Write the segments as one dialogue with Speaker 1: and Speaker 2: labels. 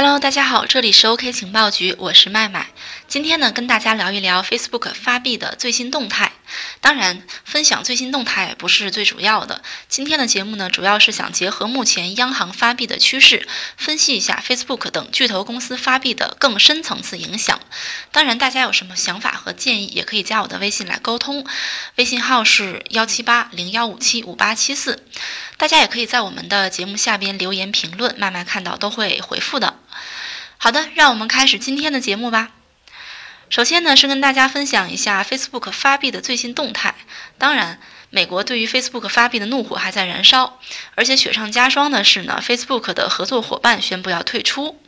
Speaker 1: Hello，大家好，这里是 OK 情报局，我是麦麦。今天呢，跟大家聊一聊 Facebook 发币的最新动态。当然，分享最新动态不是最主要的。今天的节目呢，主要是想结合目前央行发币的趋势，分析一下 Facebook 等巨头公司发币的更深层次影响。当然，大家有什么想法和建议，也可以加我的微信来沟通，微信号是幺七八零幺五七五八七四。大家也可以在我们的节目下边留言评论，慢慢看到都会回复的。好的，让我们开始今天的节目吧。首先呢，是跟大家分享一下 Facebook 发币的最新动态。当然，美国对于 Facebook 发币的怒火还在燃烧，而且雪上加霜的是呢，Facebook 的合作伙伴宣布要退出。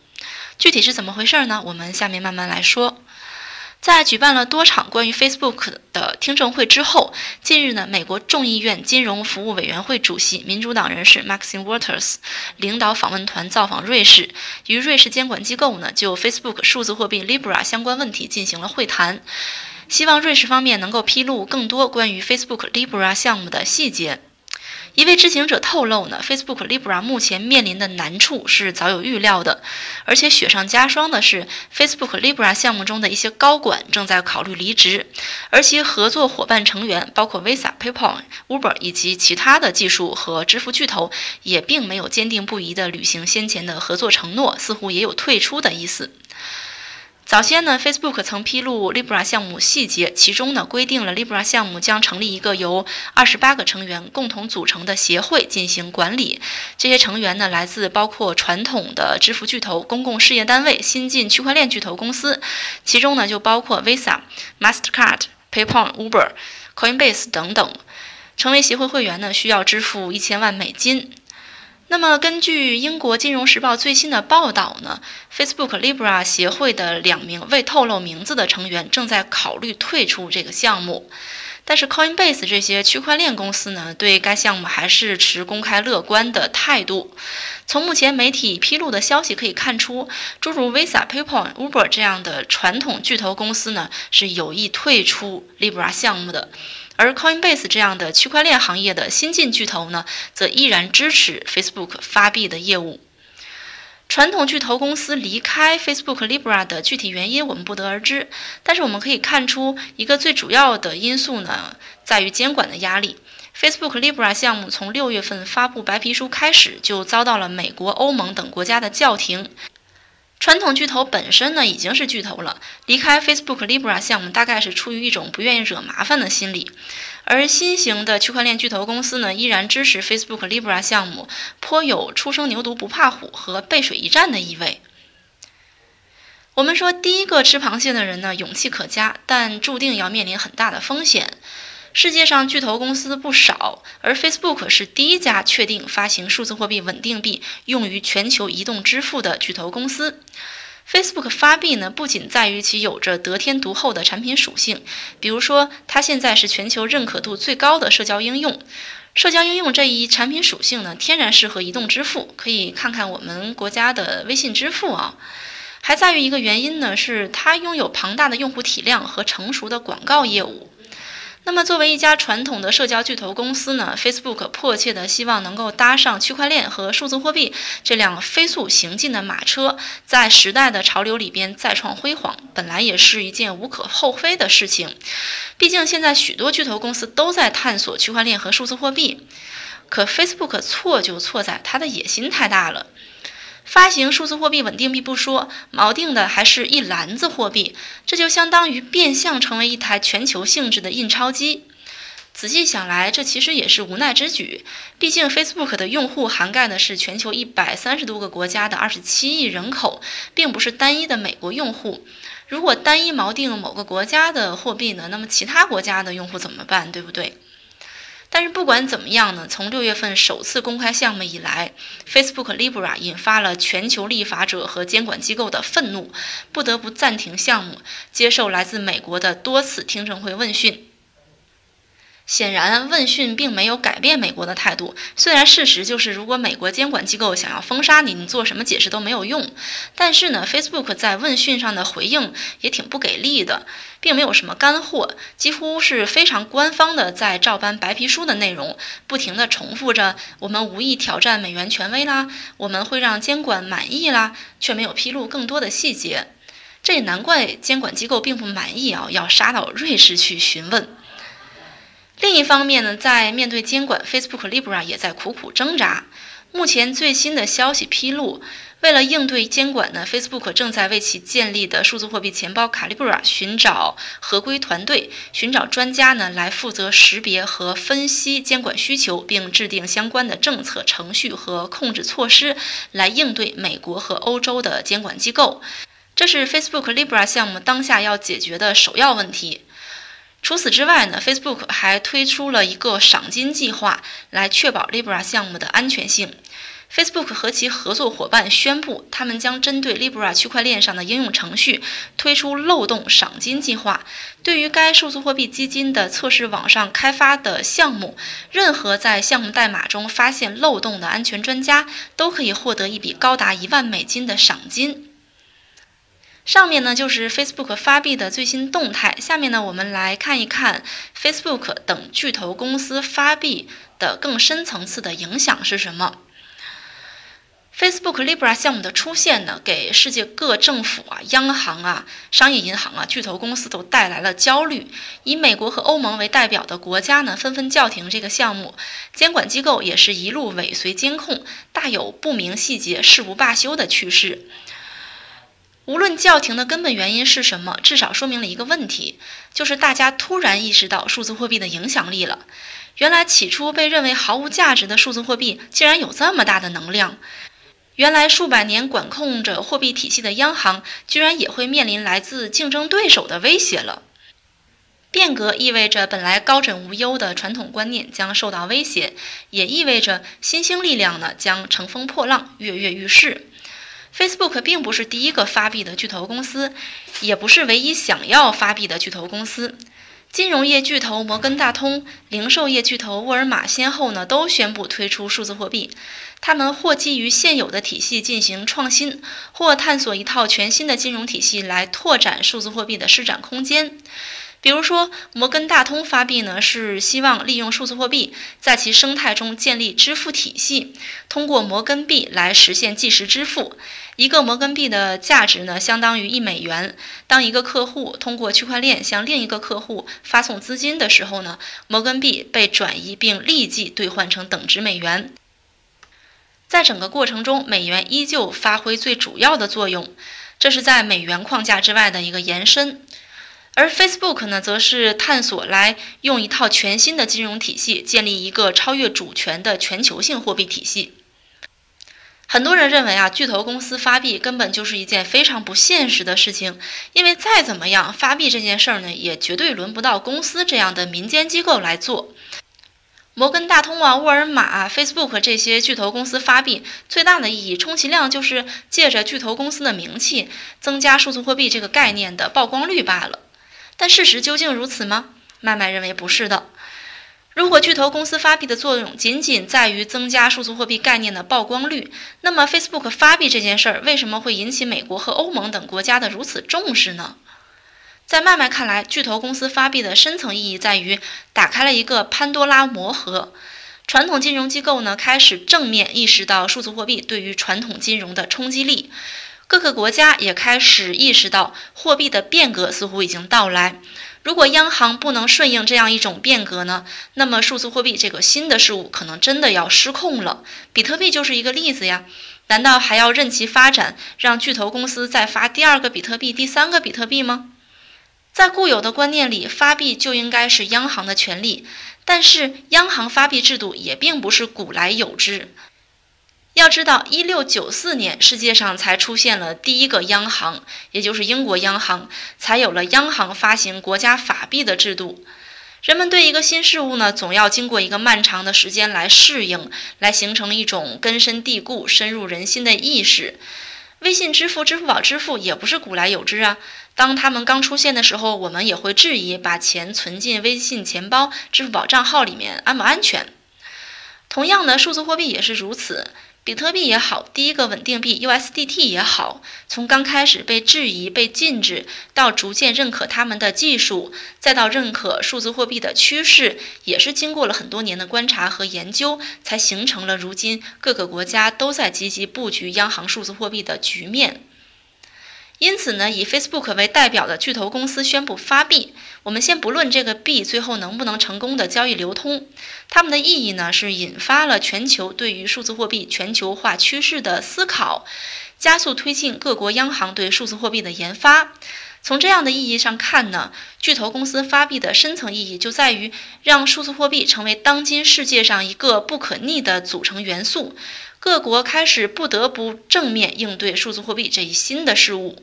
Speaker 1: 具体是怎么回事呢？我们下面慢慢来说。在举办了多场关于 Facebook 的听证会之后，近日呢，美国众议院金融服务委员会主席民主党人士 Maxine Waters 领导访问团造访瑞士，与瑞士监管机构呢就 Facebook 数字货币 Libra 相关问题进行了会谈，希望瑞士方面能够披露更多关于 Facebook Libra 项目的细节。一位知情者透露呢，Facebook Libra 目前面临的难处是早有预料的，而且雪上加霜的是，Facebook Libra 项目中的一些高管正在考虑离职，而其合作伙伴成员包括 Visa、PayPal、Uber 以及其他的技术和支付巨头，也并没有坚定不移地履行先前的合作承诺，似乎也有退出的意思。早先呢，Facebook 曾披露 Libra 项目细节，其中呢规定了 Libra 项目将成立一个由二十八个成员共同组成的协会进行管理。这些成员呢来自包括传统的支付巨头、公共事业单位、新晋区块链巨头公司，其中呢就包括 Visa、Mastercard、PayPal、Uber、Coinbase 等等。成为协会会员呢需要支付一千万美金。那么，根据英国金融时报最新的报道呢，Facebook Libra 协会的两名未透露名字的成员正在考虑退出这个项目。但是，Coinbase 这些区块链公司呢，对该项目还是持公开乐观的态度。从目前媒体披露的消息可以看出，诸如 Visa、PayPal、Uber 这样的传统巨头公司呢，是有意退出 Libra 项目的。而 Coinbase 这样的区块链行业的新晋巨头呢，则依然支持 Facebook 发币的业务。传统巨头公司离开 Facebook Libra 的具体原因我们不得而知，但是我们可以看出一个最主要的因素呢，在于监管的压力。Facebook Libra 项目从六月份发布白皮书开始，就遭到了美国、欧盟等国家的叫停。传统巨头本身呢已经是巨头了，离开 Facebook Libra 项目大概是出于一种不愿意惹麻烦的心理，而新型的区块链巨头公司呢依然支持 Facebook Libra 项目，颇有初生牛犊不怕虎和背水一战的意味。我们说第一个吃螃蟹的人呢勇气可嘉，但注定要面临很大的风险。世界上巨头公司不少，而 Facebook 是第一家确定发行数字货币稳定币用于全球移动支付的巨头公司。Facebook 发币呢，不仅在于其有着得天独厚的产品属性，比如说它现在是全球认可度最高的社交应用。社交应用这一产品属性呢，天然适合移动支付，可以看看我们国家的微信支付啊。还在于一个原因呢，是它拥有庞大的用户体量和成熟的广告业务。那么，作为一家传统的社交巨头公司呢，Facebook 迫切的希望能够搭上区块链和数字货币这辆飞速行进的马车，在时代的潮流里边再创辉煌，本来也是一件无可厚非的事情。毕竟现在许多巨头公司都在探索区块链和数字货币，可 Facebook 错就错在它的野心太大了。发行数字货币稳定币不说，锚定的还是一篮子货币，这就相当于变相成为一台全球性质的印钞机。仔细想来，这其实也是无奈之举。毕竟 Facebook 的用户涵盖的是全球一百三十多个国家的二十七亿人口，并不是单一的美国用户。如果单一锚定某个国家的货币呢，那么其他国家的用户怎么办？对不对？但是不管怎么样呢，从六月份首次公开项目以来，Facebook Libra 引发了全球立法者和监管机构的愤怒，不得不暂停项目，接受来自美国的多次听证会问讯。显然，问讯并没有改变美国的态度。虽然事实就是，如果美国监管机构想要封杀你，你做什么解释都没有用。但是呢，Facebook 在问讯上的回应也挺不给力的，并没有什么干货，几乎是非常官方的在照搬白皮书的内容，不停地重复着“我们无意挑战美元权威啦，我们会让监管满意啦”，却没有披露更多的细节。这也难怪监管机构并不满意啊，要杀到瑞士去询问。另一方面呢，在面对监管，Facebook Libra 也在苦苦挣扎。目前最新的消息披露，为了应对监管呢，Facebook 正在为其建立的数字货币钱包卡 Libra 寻找合规团队，寻找专家呢来负责识别和分析监管需求，并制定相关的政策、程序和控制措施，来应对美国和欧洲的监管机构。这是 Facebook Libra 项目当下要解决的首要问题。除此之外呢，Facebook 还推出了一个赏金计划，来确保 Libra 项目的安全性。Facebook 和其合作伙伴宣布，他们将针对 Libra 区块链上的应用程序推出漏洞赏金计划。对于该数字货币基金的测试网上开发的项目，任何在项目代码中发现漏洞的安全专家都可以获得一笔高达一万美金的赏金。上面呢就是 Facebook 发币的最新动态，下面呢我们来看一看 Facebook 等巨头公司发币的更深层次的影响是什么。Facebook Libra 项目的出现呢，给世界各政府啊、央行啊、商业银行啊、巨头公司都带来了焦虑。以美国和欧盟为代表的国家呢，纷纷叫停这个项目，监管机构也是一路尾随监控，大有不明细节誓不罢休的趋势。无论叫停的根本原因是什么，至少说明了一个问题，就是大家突然意识到数字货币的影响力了。原来起初被认为毫无价值的数字货币，竟然有这么大的能量。原来数百年管控着货币体系的央行，居然也会面临来自竞争对手的威胁了。变革意味着本来高枕无忧的传统观念将受到威胁，也意味着新兴力量呢将乘风破浪，跃跃欲试。Facebook 并不是第一个发币的巨头公司，也不是唯一想要发币的巨头公司。金融业巨头摩根大通、零售业巨头沃尔玛先后呢都宣布推出数字货币。他们或基于现有的体系进行创新，或探索一套全新的金融体系来拓展数字货币的施展空间。比如说，摩根大通发币呢，是希望利用数字货币在其生态中建立支付体系，通过摩根币来实现即时支付。一个摩根币的价值呢，相当于一美元。当一个客户通过区块链向另一个客户发送资金的时候呢，摩根币被转移并立即兑换成等值美元。在整个过程中，美元依旧发挥最主要的作用，这是在美元框架之外的一个延伸。而 Facebook 呢，则是探索来用一套全新的金融体系建立一个超越主权的全球性货币体系。很多人认为啊，巨头公司发币根本就是一件非常不现实的事情，因为再怎么样，发币这件事儿呢，也绝对轮不到公司这样的民间机构来做。摩根大通啊、沃尔玛、Facebook 这些巨头公司发币最大的意义，充其量就是借着巨头公司的名气，增加数字货币这个概念的曝光率罢了。但事实究竟如此吗？麦麦认为不是的。如果巨头公司发币的作用仅仅在于增加数字货币概念的曝光率，那么 Facebook 发币这件事儿为什么会引起美国和欧盟等国家的如此重视呢？在麦麦看来，巨头公司发币的深层意义在于打开了一个潘多拉魔盒。传统金融机构呢开始正面意识到数字货币对于传统金融的冲击力。各个国家也开始意识到，货币的变革似乎已经到来。如果央行不能顺应这样一种变革呢？那么数字货币这个新的事物可能真的要失控了。比特币就是一个例子呀。难道还要任其发展，让巨头公司再发第二个比特币、第三个比特币吗？在固有的观念里，发币就应该是央行的权利。但是，央行发币制度也并不是古来有之。要知道，一六九四年世界上才出现了第一个央行，也就是英国央行，才有了央行发行国家法币的制度。人们对一个新事物呢，总要经过一个漫长的时间来适应，来形成一种根深蒂固、深入人心的意识。微信支付、支付宝支付也不是古来有之啊。当他们刚出现的时候，我们也会质疑把钱存进微信钱包、支付宝账号里面安不安全。同样的，数字货币也是如此。比特币也好，第一个稳定币 USDT 也好，从刚开始被质疑、被禁止，到逐渐认可他们的技术，再到认可数字货币的趋势，也是经过了很多年的观察和研究，才形成了如今各个国家都在积极布局央行数字货币的局面。因此呢，以 Facebook 为代表的巨头公司宣布发币。我们先不论这个币最后能不能成功的交易流通，他们的意义呢是引发了全球对于数字货币全球化趋势的思考，加速推进各国央行对数字货币的研发。从这样的意义上看呢，巨头公司发币的深层意义就在于让数字货币成为当今世界上一个不可逆的组成元素，各国开始不得不正面应对数字货币这一新的事物。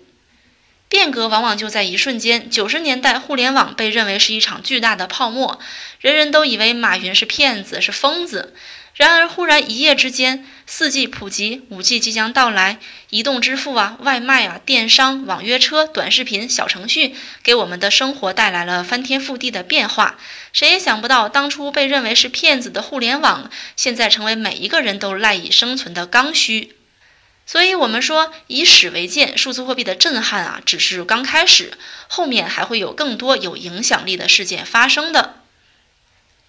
Speaker 1: 变革往往就在一瞬间。九十年代，互联网被认为是一场巨大的泡沫，人人都以为马云是骗子，是疯子。然而，忽然一夜之间，四 G 普及，五 G 即将到来，移动支付啊、外卖啊、电商、网约车、短视频、小程序，给我们的生活带来了翻天覆地的变化。谁也想不到，当初被认为是骗子的互联网，现在成为每一个人都赖以生存的刚需。所以，我们说以史为鉴，数字货币的震撼啊，只是刚开始，后面还会有更多有影响力的事件发生的。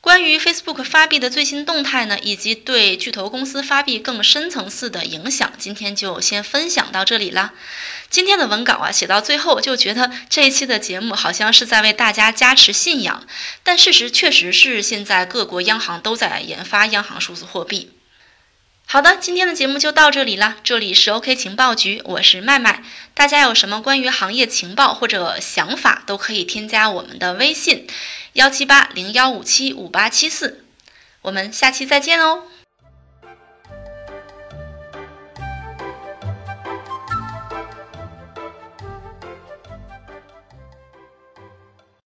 Speaker 1: 关于 Facebook 发币的最新动态呢，以及对巨头公司发币更深层次的影响，今天就先分享到这里了。今天的文稿啊，写到最后就觉得这一期的节目好像是在为大家加持信仰，但事实确实是现在各国央行都在研发央行数字货币。好的，今天的节目就到这里了。这里是 OK 情报局，我是麦麦。大家有什么关于行业情报或者想法，都可以添加我们的微信：幺七八零幺五七五八七四。我们下期再见哦。